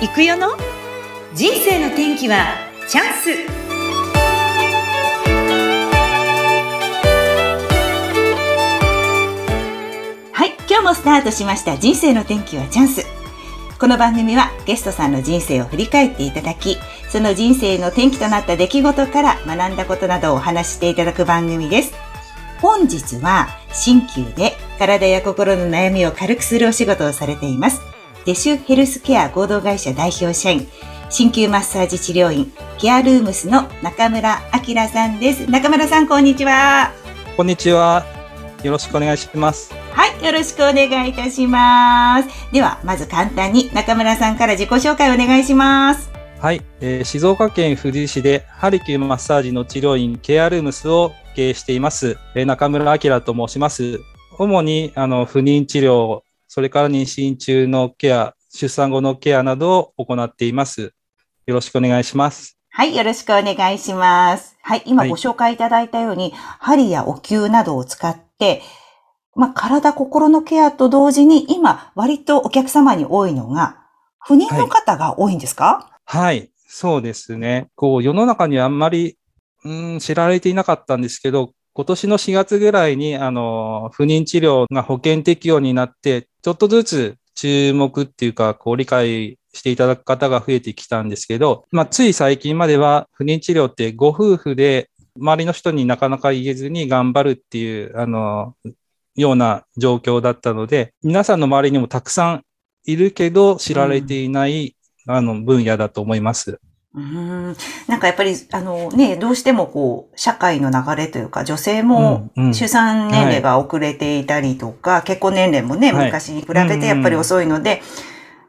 行くよの？人生の天気はチャンス。はい今日もスタートしました。人生の天気はチャンス。この番組はゲストさんの人生を振り返っていただきその人生の転機となった出来事から学んだことなどをお話ししていただく番組です。本日は新旧で体や心の悩みを軽くするお仕事をされています。デシュヘルスケア合同会社代表社員鍼灸マッサージ治療院ケアルームスの中村明さんです。中村さんこんにちは。こんにちは。よろしくお願いします。はいよろしくお願いいたします。ではまず簡単に中村さんから自己紹介お願いします。はい、えー、静岡県富士市でハリキューマッサージの治療院ケアルームスを経営しています、えー、中村明と申します。主にあの不妊治療それから妊娠中のケア、出産後のケアなどを行っています。よろしくお願いします。はい、よろしくお願いします。はい、今ご紹介いただいたように、はい、針やお灸などを使って、まあ、体、心のケアと同時に、今、割とお客様に多いのが、不妊の方が多いんですか、はい、はい、そうですね。こう、世の中にあんまり、うん、知られていなかったんですけど、今年の4月ぐらいに、あの、不妊治療が保険適用になって、ちょっとずつ注目っていうか、こう理解していただく方が増えてきたんですけど、まあ、つい最近までは不妊治療ってご夫婦で周りの人になかなか言えずに頑張るっていう、あの、ような状況だったので、皆さんの周りにもたくさんいるけど知られていない、うん、あの分野だと思います。うん。なんかやっぱり、あのね、どうしてもこう、社会の流れというか、女性も出産年齢が遅れていたりとか、はい、結婚年齢もね、昔に比べてやっぱり遅いので、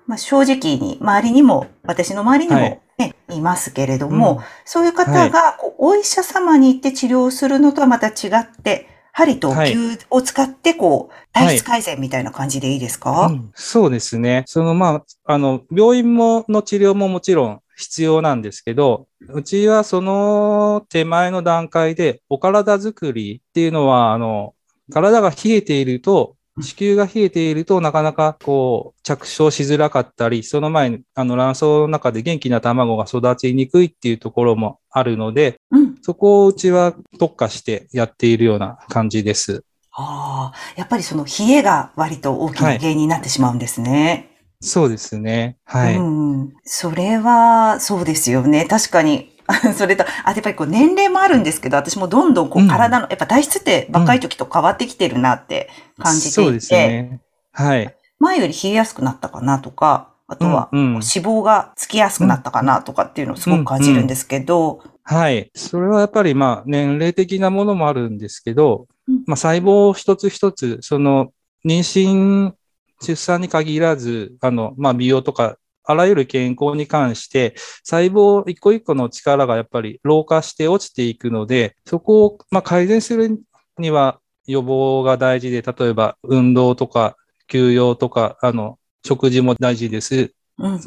まあ、正直に周りにも、私の周りにもね、はい、いますけれども、うん、そういう方がこうお医者様に行って治療するのとはまた違って、針と灸を使って、こう、体質改善みたいな感じでいいですか、はいうん、そうですね。その、まあ、あの、病院もの治療ももちろん必要なんですけど、うちはその手前の段階で、お体づくりっていうのは、あの、体が冷えていると、子宮が冷えているとなかなかこう着床しづらかったり、その前にあの卵巣の中で元気な卵が育ちにくいっていうところもあるので、うん、そこをうちは特化してやっているような感じです。ああ、やっぱりその冷えが割と大きな原因になってしまうんですね。はいそうですね。はい。うん。それは、そうですよね。確かに。それと、あ、やっぱりこう年齢もあるんですけど、私もどんどんこう体の、うん、やっぱ体質って若い時と変わってきてるなって感じていて、うん、そうですね。はい。前より冷えやすくなったかなとか、あとは脂肪がつきやすくなったかなとかっていうのをすごく感じるんですけど、はい。それはやっぱりまあ年齢的なものもあるんですけど、まあ細胞一つ一つ、その妊娠出産に限らず、あの、まあ、美容とか、あらゆる健康に関して、細胞一個一個の力がやっぱり老化して落ちていくので、そこを、ま、改善するには予防が大事で、例えば運動とか休養とか、あの、食事も大事です。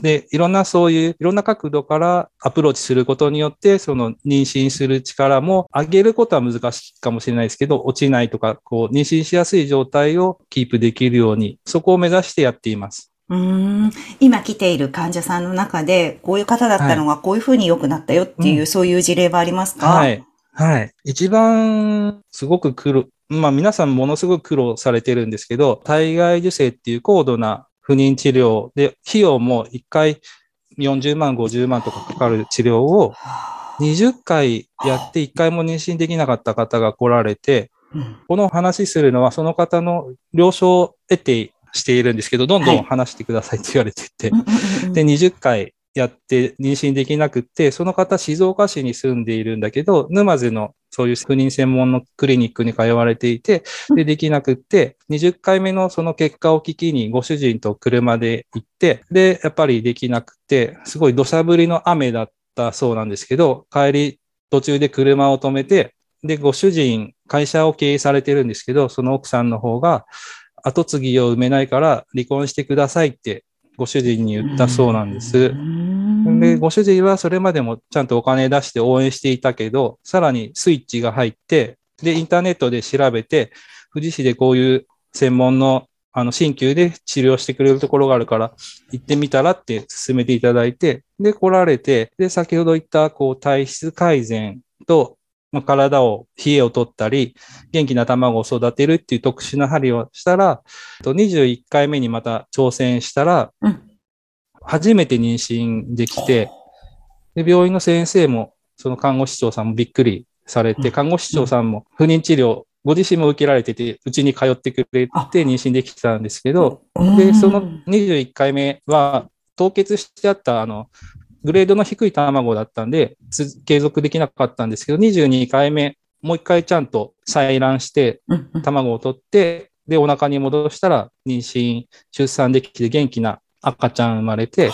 で、いろんなそういう、いろんな角度からアプローチすることによって、その妊娠する力も上げることは難しいかもしれないですけど、落ちないとか、こう、妊娠しやすい状態をキープできるように、そこを目指してやっています。うん今来ている患者さんの中で、こういう方だったのがこういうふうに良くなったよっていう、はいうん、そういう事例はありますか？はい。はい。一番すごく苦労、まあ皆さんものすごく苦労されてるんですけど、体外受精っていう高度な不妊治療で、費用も1回40万、50万とかかかる治療を20回やって1回も妊娠できなかった方が来られて、この話するのはその方の了承を得てしているんですけど、どんどん話してくださいって言われてて、で、20回やって妊娠できなくって、その方静岡市に住んでいるんだけど、沼津のそういう不妊専門のクリニックに通われていて、で、できなくって、20回目のその結果を聞きにご主人と車で行って、で、やっぱりできなくて、すごい土砂降りの雨だったそうなんですけど、帰り途中で車を止めて、で、ご主人、会社を経営されてるんですけど、その奥さんの方が、後継ぎを埋めないから離婚してくださいってご主人に言ったそうなんです。で、ご主人はそれまでもちゃんとお金出して応援していたけど、さらにスイッチが入って、で、インターネットで調べて、富士市でこういう専門のあの、鍼灸で治療してくれるところがあるから、行ってみたらって勧めていただいて、で、来られて、で、先ほど言った、こう、体質改善と、まあ、体を、冷えを取ったり、元気な卵を育てるっていう特殊な針をしたら、と21回目にまた挑戦したら、うん。初めて妊娠できて、で、病院の先生も、その看護師長さんもびっくりされて、うん。看護師長さんも不妊治療、ご自身も受けられてて、うちに通ってくれあて妊娠できたんですけど、うん。で、その21回目は、凍結してあった、あの、グレードの低い卵だったんで、つ継続できなかったんですけど、22回目、もう一回ちゃんと採卵して、卵を取って、で、お腹に戻したら、妊娠、出産できて元気な赤ちゃん生まれて、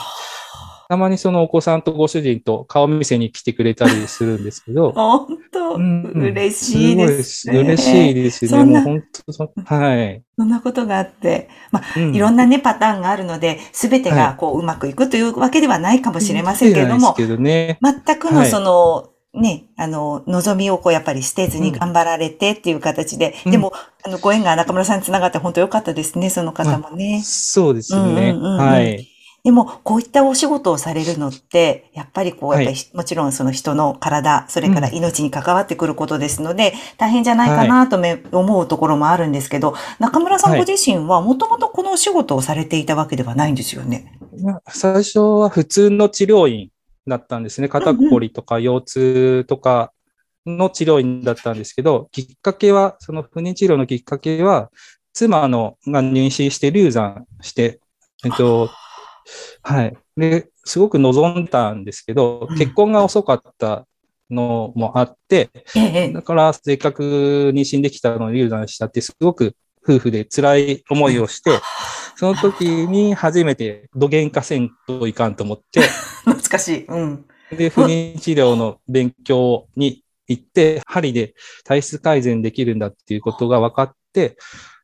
たまにそのお子さんとご主人と顔見せに来てくれたりするんですけど、本当、うん嬉しいですね。嬉しいですね。そんなもう本当そ、はい。そんなことがあって、まあ、うんいろんなね、パターンがあるので、すべてはいがこう、うまくいくというわけではないかもしれませんけれども、けどね。全くのはいその、ね、あの、望みをこう、やっぱり捨てずにうん頑張られてっていう形で、うんでも、あの、ご縁が中村さんにつながって本当良かったですね、その方もね。そうですよね。うんうんうんうんはい。でも、こういったお仕事をされるのって、やっぱりこう、はい。やっぱりもちろんその人の体、それから命に関わってくることですので、大変じゃないかなとめ思うところもあるんですけど、中村さんはい。ご自身はもともとこのお仕事をされていたわけではないんですよね？まあ最初は普通の治療院だったんですね。肩こりとか腰痛とかの治療院だったんですけど、きっかけは、その不妊治療のきっかけは、妻のが妊娠して流産して、えっと、はい。で、すごく望んだんですけどうん、結婚が遅かったのもあって、ええ。だから、せっかく妊娠できたのに流産したって、すごく夫婦で辛い思いをして、その時に初めて土幻化せんといかんと思って、懐かしい。うん。で、不妊治療の勉強に行って、針で体質改善できるんだっていうことが分かって、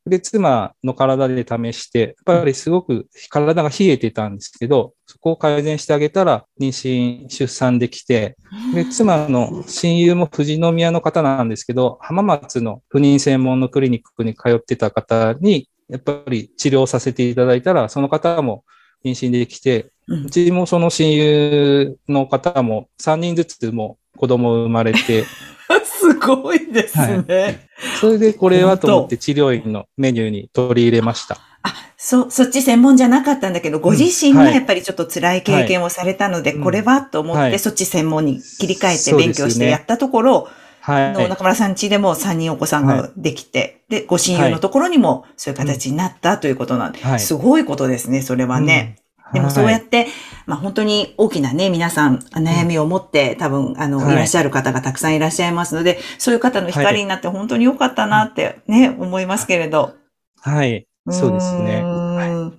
で、妻の体で試して、やっぱりすごく体が冷えてたんですけど、そこを改善してあげたら、妊娠、出産できて、で、妻の親友も富士宮の方なんですけど、浜松の不妊専門のクリニックに通ってた方に、やっぱり治療させていただいたら、その方も妊娠できて、うちもその親友の方も3人ずつも子供生まれて、すごいですね。それでこれはと思っ本て治療院のメニューに取り入れました。あ、そ、そっち専門じゃなかったんだけど、ご自身うんはい。がやっぱりちょっと辛い経験をされたので、はい。これはと思って、はい。そっち専門に切り替えて勉強してやったところ、はい。あの中村さん家でも3人お子さんができて、で、ご親友のところにもそういう形になったということなんで、はい。すごいことですね、それはね。うんでもそうやっはいて、まあ本当に大きなね、皆さん悩みを持って、多分、あの、はいいらっしゃる方がたくさんいらっしゃいますので、そういう方の光になって本当に良かったなってね、思いますけれど。はい。そうですね。うはいーん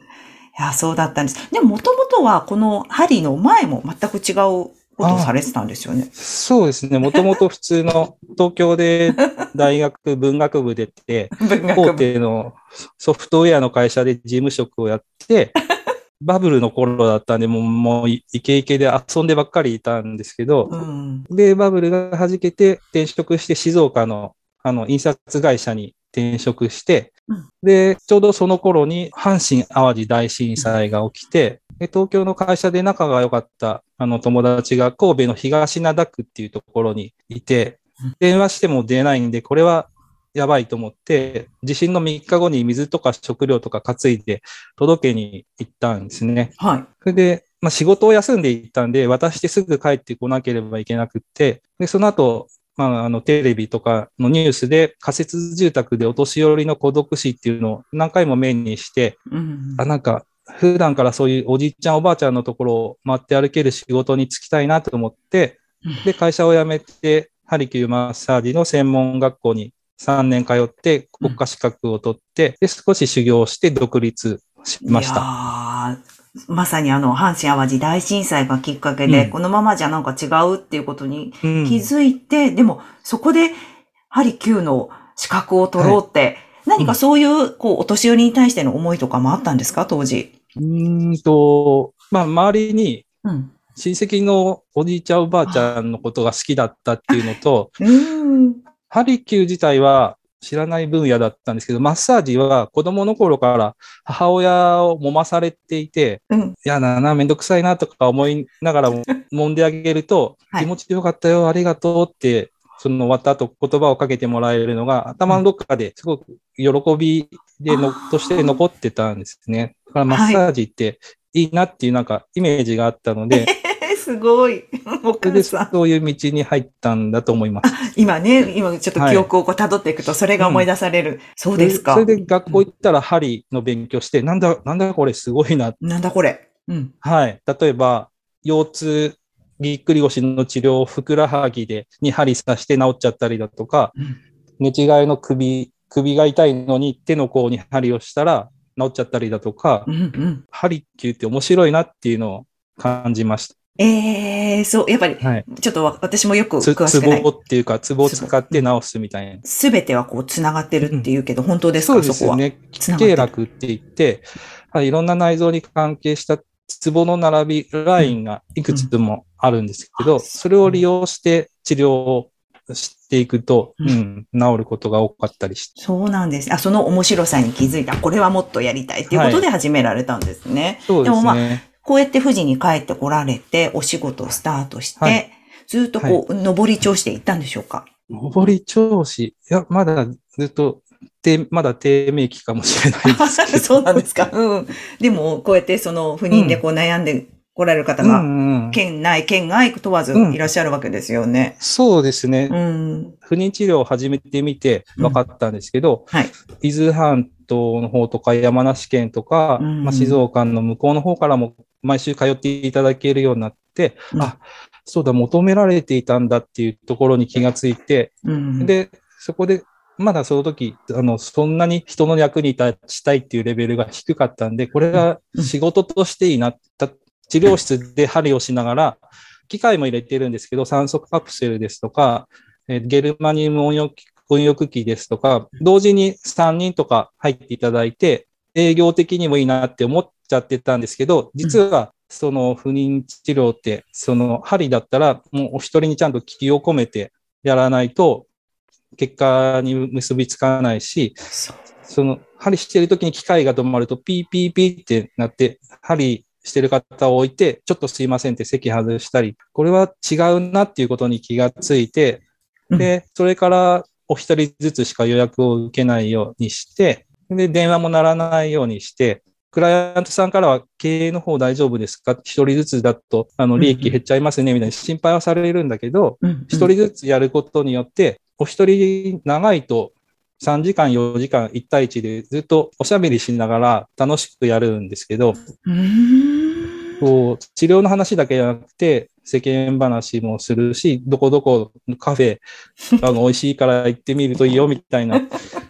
いや、そうだったんです。でも、もともとは、この針の前も全く違うことをされてたんですよね。そうですね。もともと普通の 東京で大学文学部出て、大。手のソフトウェアの会社で事務職をやって、バブルの頃だったんで、もう、もうイケイケで遊んでばっかりいたんですけど、うん。で、バブルが弾けて転職して静岡のあの印刷会社に転職して、うんで、ちょうどその頃に阪神淡路大震災が起きて、で東京の会社で仲が良かったあの友達が神戸の東灘区っていうところにいてうん、電話しても出ないんで、これはやばいと思って、地震の3日後に水とか食料とか担いで届けに行ったんですね。はい。それで、まあ、仕事を休んでいったんで、渡してすぐ帰ってこなければいけなくって、で、その後、まあ、あの、テレビとかのニュースで仮設住宅でお年寄りの孤独死っていうのを何回も目にして、うん。あ、なんか、普段からそういうおじいちゃんおばあちゃんのところを回って歩ける仕事に就きたいなと思って、で、会社を辞めて、ハリキューマッサージの専門学校に3年通って、国家資格を取って、で、少し修行して独立しました。ーまさにあの、阪神淡路大震災がきっかけで、うんこのままじゃなんか違うっていうことにうん気づいて、でも、そこで、ハリキューの資格を取ろうって、何かそういう、こう、お年寄りに対しての思いとかもあったんですか、当時。うーんと、まあ、周りにうん。親戚のおじいちゃんおばあちゃんのことが好きだったっていうのと、うーん。ハリキュー自体は知らない分野だったんですけど、マッサージは子供の頃から母親を揉まされていて、うん。嫌だな、めんどくさいなとか思いながらも 揉んであげると、はい気持ちよかったよ、ありがとうって、その終わった後言葉をかけてもらえるのが頭のどっかですごく喜びでのあーとして残ってたんですね。だからマッサージっていいなっていうなんかイメージがあったので、すごい。お母さん。そういう道に入ったんだと思います。今ね、今ちょっと記憶をこう辿っていくと、それが思い出される。そうですか。それで学校行ったら針の勉強して、なんだ、なんだこれすごいな。なんだこれ。うん。はい。例えば、腰痛、ぎっくり腰の治療をふくらはぎでに針刺して治っちゃったりだとか、うん寝違いの首、首が痛いのに手の甲に針をしたら治っちゃったりだとかう、んうん。針ってって面白いなっていうのを感じましええそう、やっぱり、た。はい。ちょっとわ私もよく詳しくないボ。っていうか、ツボを使って治すみたいな。すべてはこう、つながってるっていうけど、本当ですそうかそこは。ですよね。経絡って言って、はい、いろんな内臓に関係したツボの並び、ラインがいくつもあるんですけど、うんそれを利用して治療をしていくと、ううんん、治ることが多かったりして。そうなんです。あ、その面白さに気づいた。これはもっとやりたいっていうことで始められたんですね。そうですでもまあね。こうやって富士に帰ってこられて、お仕事をスタートして、はいずっとこう、上り調子で行ったんでしょうか？上り調子？いや、まだずっと、低まだ低迷期かもしれないですけど。そうなんですか。うん。でも、こうやってその不妊でこう悩んでこられる方が、うんうん、県内、県外問わずうんいらっしゃるわけですよね。そうですね。うん。不妊治療を始めてみて分かったんですけど、はい。伊豆半島の方とか山梨県とか、うんまあ、静岡の向こうの方からも毎週通っていただけるようになって、うんあ、そうだ、求められていたんだっていうところに気がついて、うん、で、そこで、まだその時、あの、そんなに人の役に立ちたいっていうレベルが低かったんで、これが仕事としていいな。た治療室で針をしながら、機械も入れてるんですけど、酸素カプセルですとか、えーゲルマニウム温浴温浴器ですとか、同時に3人とか入っていただいて、営業的にもいいなって思っちゃってたんですけど、実はその不妊治療って、その針だったらもうお一人にちゃんと気を込めてやらないと、結果に結びつかないし、その針してる時に機械が止まるとピーピーピーってなって、針してる方を置いて、ちょっとすいませんって席外したり、これは違うなっていうことに気がついて、で、それからお一人ずつしか予約を受けないようにして、で、電話も鳴らないようにして、クライアントさんからは経営の方大丈夫ですか？一人ずつだと、あの、利益減っちゃいますね、みたいな心配はされるんだけど、うん一人ずつやることによって、お一人長いと3時間、4時間、1対1でずっとおしゃべりしながら楽しくやるんですけど。こう治療の話だけじゃなくて、世間話もするし、どこどこのカフェ、あの、美味しいから行ってみるといいよ、みたいな。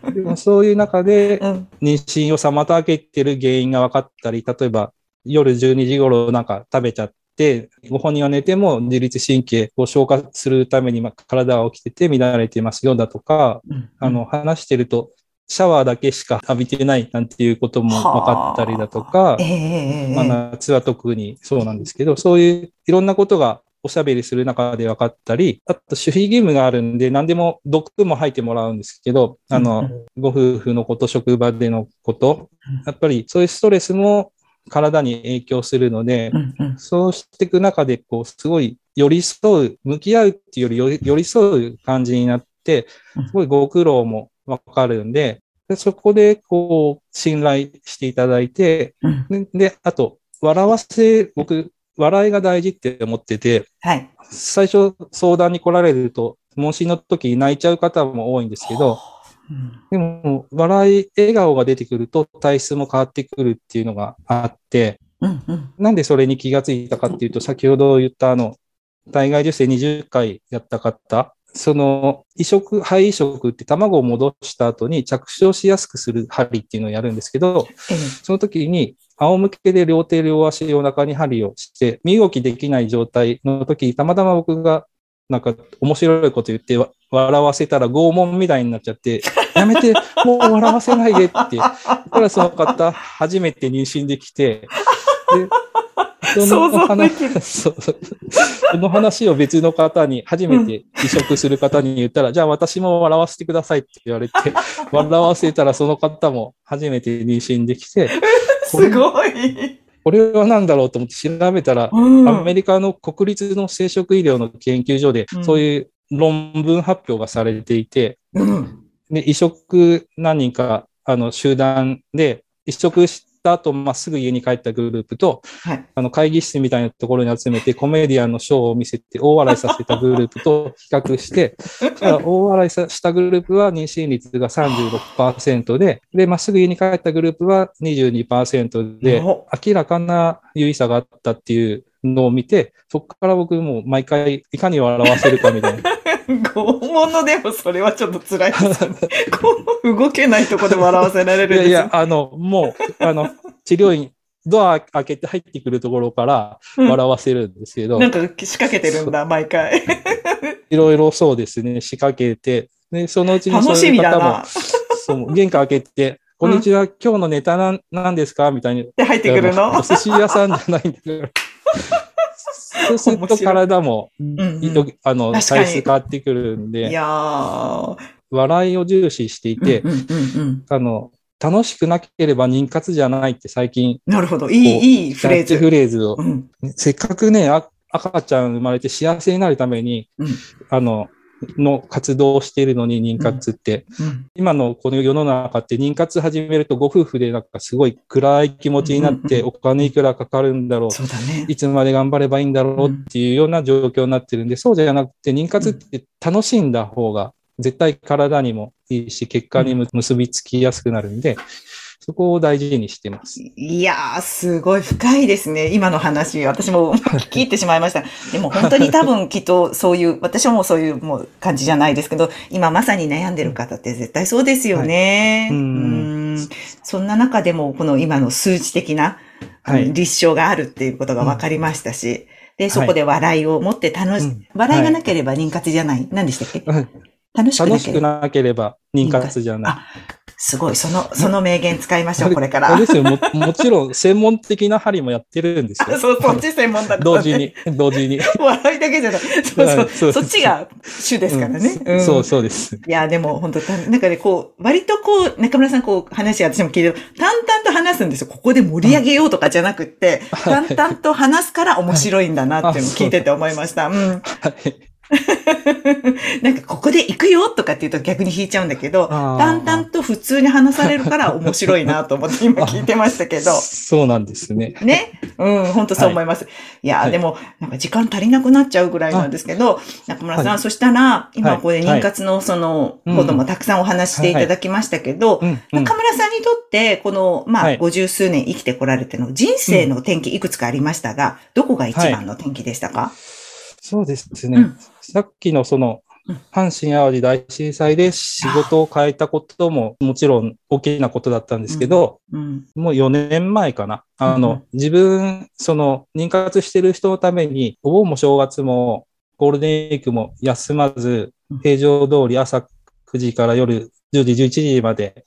でもそういう中で、うん。妊娠を妨げてる原因が分かったり、例えば夜12時頃なんか食べちゃって、ご本人は寝ても自律神経を消化するためにまあ体が起きてて乱れてますよだとか、うん。あの、話してるとシャワーだけしか浴びてないなんていうことも分かったりだとかえ、え。まあ、夏は特にそうなんですけど、そういういろんなことがおしゃべりする中で分かったり、あと守秘義務があるんで何でも毒も吐いてもらうんですけど、あの、ご夫婦のこと、職場でのことうん、やっぱりそういうストレスも体に影響するのでそうしていく中で、こう、すごい寄り添う、向き合うっていうより寄り添う感じになってうん、すごいご苦労もわかるんで、でそこで、こう、信頼していただいて、であと、笑わせ、僕、笑いが大事って思ってて、はい。最初相談に来られると、問診の時泣いちゃう方も多いんですけど、うん。でも、笑い、笑顔が出てくると体質も変わってくるっていうのがあって、うんうん。なんでそれに気がついたかっていうと、先ほど言ったあの、体外受精20回やった方、その移植、肺移植って卵を戻した後に着床しやすくする針っていうのをやるんですけど、ええその時に仰向けで両手両足お腹に針をして、身動きできない状態の時、たまたま僕がなんか面白いこと言ってわ笑わせたら拷問みたいになっちゃって、やめて、もう笑わせないでって。だからその方、初めて妊娠できて、で。そうそうその話を別の方に、初めて移植する方に言ったら、じゃあ私も笑わせてくださいって言われて、笑わせたらその方も初めて妊娠できて、すごい。これは何だろうと思って調べたら、うんアメリカの国立の生殖医療の研究所でう、んそういう論文発表がされていて、うん。で移植何人か、あの、集団で、移植した後、まっすぐ家に帰ったグループと、はい。あの、会議室みたいなところに集めて、コメディアンのショーを見せて、大笑いさせたグループと 比較して、大笑いさしたグループは妊娠率が36%で、で、まっすぐ家に帰ったグループは22%でお、明らかな有意差があったっていうのを見て、そこから僕もう毎回いかに笑わせるかみたいな。拷問でもそれはちょっと辛いですね。動けないとこで笑わせられるんですよいやいや、あの、もう、あの、治療院、ドア開けて入ってくるところからうん笑わせるんですけど、なんか仕掛けてるんだ、毎回。いろいろそうですね、仕掛けて、で、そのうちにそういう方もそう、玄関開けて、こんにちは、今日のネタなんなんですかみたいに。で入ってくるの？お寿司屋さんじゃないんだから。そうすると体も、んうん。いあの、体質変わってくるんいで、やー。笑いを重視していて、うんうんうんうん。あの、楽しくなければ妊活じゃないって最近、なるほど。いい、いいフレーズ。フレーズを。う、ん。せっかくね、あ赤ちゃん生まれて幸せになるために、うん。あの、の活動をしているのに妊活って、うん。今のこの世の中って妊活始めるとご夫婦でなんかすごい暗い気持ちになって、うんお金いくらかかるんだろう。いつまで頑張ればいいんだろうっていうような状況になってるんで、そうじゃなくて妊活って楽しんだ方が絶対体にもいいし、結果にむ結びつきやすくなるんで、そこを大事にしてます。いやー、すごい深いですね。今の話。私も 聞き入ってしまいました。でも本当に多分きっとそういう、私はもうそういうもう感じじゃないですけど、今まさに悩んでる方って絶対そうですよね。はいうんうんそんな中でも、この今の数値的な、はい立証があるっていうことが分かりましたし、で、そこで笑いを持って楽し、うん笑いがなければ妊活じゃない。何でしたっけ？うん楽しくな楽しくければ。なければ妊活じゃない。すごい。その、その名言使いましょう、これから。ですよも、もちろん専門的な針もやってるんですよ。そう、そっち専門だから、ね。同時に、同時に。笑いだけじゃない。そうはいそう。そうそっちが主ですからね。うんそうそうです。いや、でも本当たなんかね、こう、割とこう、中村さんこう、話私も聞いてる淡々と話すんですよ。ここで盛り上げようとかじゃなくって、淡々と話すから面白いんだなっていうのを聞いてて思いました。うん。はい なんかここで行くよとかって言うと逆に引いちゃうんだけど、淡々と普通に話されるから面白いなと思って今聞いてましたけど。そうなんですね。ね？うん、本当そう思います。い、や、はい。でも、なんか時間足りなくなっちゃうぐらいなんですけど、中村さん、はい。そしたら、今はいこれ妊活のその、うんこともたくさんお話ししていただきましたけど、中村さんにとって、この、まあ、はい。五十数年生きてこられての人生の転機いくつかありましたが、どこが一番の転機でしたか、そうですね。うんさっきのそのうん、阪神淡路大震災で仕事を変えたことももちろん大きなことだったんですけど、うん。もう4年前かな。あうん。の、自分、その、妊活してる人のために、お盆も正月もゴールデンウィークも休まずうん、平常通り朝9時から夜10時、11時まで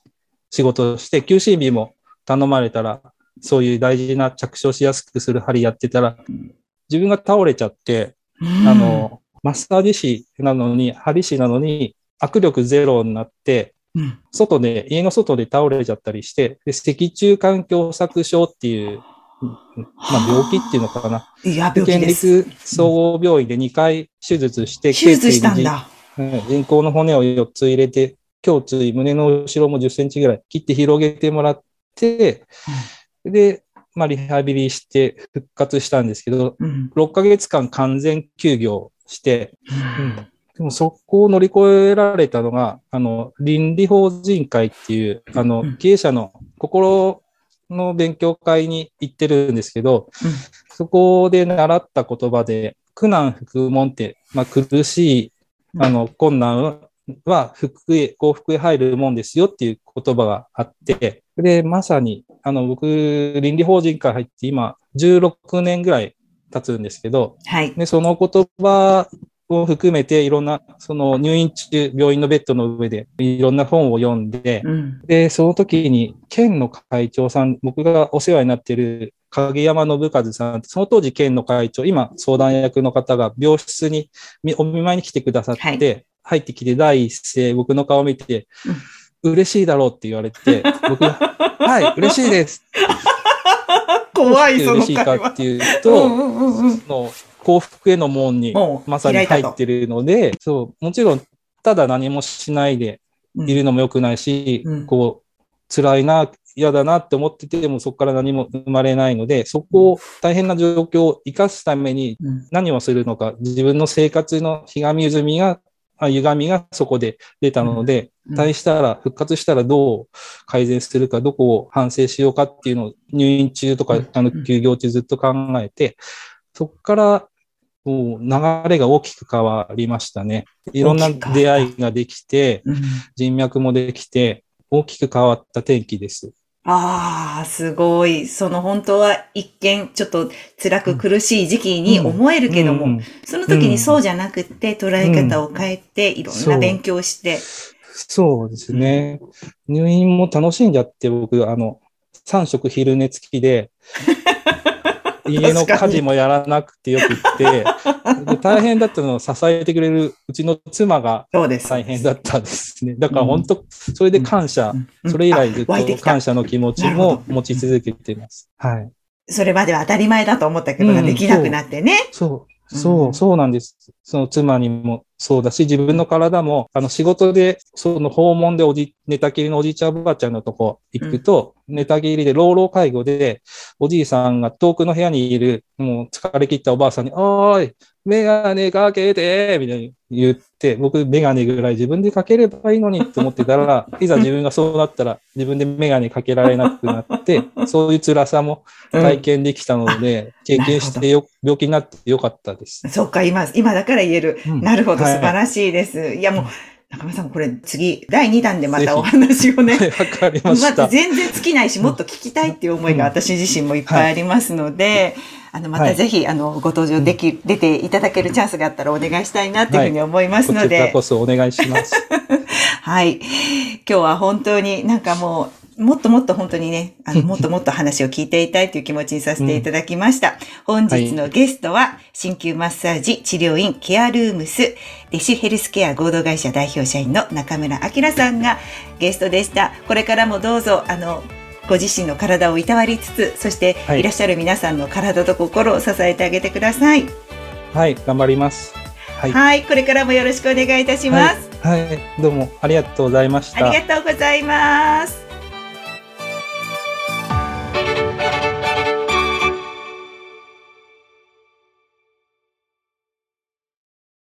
仕事をして、休診日も頼まれたら、そういう大事な着床しやすくする針やってたらうん、自分が倒れちゃって、あの、マッサージ師なのに、針師なのに、握力ゼロになって、うん、外で、家の外で倒れちゃったりして、で脊柱管狭窄症っていう、うんまあ病気っていうのかな。いや、病気県です。立総合病院で2回手術して、手術したんだ。うん人工の骨を4つ入れて、胸椎、胸の後ろも10センチぐらい切って広げてもらって、で、まあリハビリして復活したんですけど、うん。6ヶ月間完全休業して、うん。でもそこを乗り越えられたのが、あの、倫理法人会っていう、あのうん、経営者の心の勉強会に行ってるんですけど、うん。そこで習った言葉で、苦難福門って、まあ、苦しい、うん。あの、困難は福へ、幸福へ入るもんですよっていう言葉があって、で、まさに、あの、僕、倫理法人会入って今、16年ぐらい経つんですけど、はい。で、その言葉を含めて、いろんな、その入院中、病院のベッドの上で、いろんな本を読んで、うん。で、その時に、県の会長さん、僕がお世話になっている影山信和さん、その当時県の会長、今相談役の方が病室にお見舞いに来てくださって、はい入ってきて第一声、僕の顔を見て、嬉しいだろうって言われて、僕が、はい、嬉しいです。怖い、その嬉しいか。っていううと、んうんうんうん。その幸福への門にまさに入ってるので、そう、もちろん、ただ何もしないでいるのも良くないし、うんこう、辛いな、嫌だなって思ってても、そこから何も生まれないので、そこを大変な状況を生かすためにうん何をするのか、自分の生活のひがみゆずみが、あ歪みがそこで出たので、うん退したら、復活したらどう改善するか、どこを反省しようかっていうのを入院中とかうん、あの、休業中ずっと考えて、そこから、もう流れが大きく変わりましたね。いろんな出会いができて、うん人脈もできて、大きく変わった天気です。ああ、すごい。その本当は一見ちょっと辛く苦しい時期に思えるけども、うんうんその時にそうじゃなくって捉え方を変えて、いろんな勉強をして。そうですね。入院も楽しんじゃって、僕、あの、3食昼寝付きで、家の家事もやらなくてよくって、で大変だったのを支えてくれるうちの妻が。大変だったんですね。だから本当、それで感謝、うんそれ以来ずっと感謝の気持ちも持ち続けています。はい。それまでは当たり前だと思ったけど、うんできなくなってね。そう、うんそう、そうなんです。その妻にもそうだし、自分の体も、あの仕事で、その訪問でおじ、寝たきりのおじいちゃんおばあちゃんのとこ行くと、寝たきりで老老介護で、おじいさんが遠くの部屋にいる、もう疲れ切ったおばあさんに、おーい、メガネかけて、みたいに言って、僕メガネぐらい自分でかければいいのにって思ってたら、いざ自分がそうなったら自分でメガネかけられなくなって、そういう辛さもうん体験できたので、経験してよ、病気になってよかったです。そっか、今、今だから言える。うんなるほど、はい素晴らしいです。いや、もう、中村さん、これ次、第2弾でまたお話をね。はい、わかりましまた。全然尽きないし、もっと聞きたいっていう思いがうん私自身もいっぱいありますので、あの、またぜひ、あの、ご登場でき、出ていただけるチャンスがあったらお願いしたいなっていうふうに思いますこちらので、こそお願いします。はい。今日は本当になんかもう、もっともっと本当にね、あの、もっともっと話を聞いていたいという気持ちにさせていただきました。本日のゲストは、鍼灸マッサージ治療院ケアルームス、デシュヘルスケア合同会社代表社員の中村明さんがゲストでした。これからもどうぞ、あの、ご自身の体をいたわりつつ、そしてはいいらっしゃる皆さんの体と心を支えてあげてください。はい、頑張ります。はい。はい、これからもよろしくお願いいたします。はい、はいどうもありがとうございました。ありがとうございます。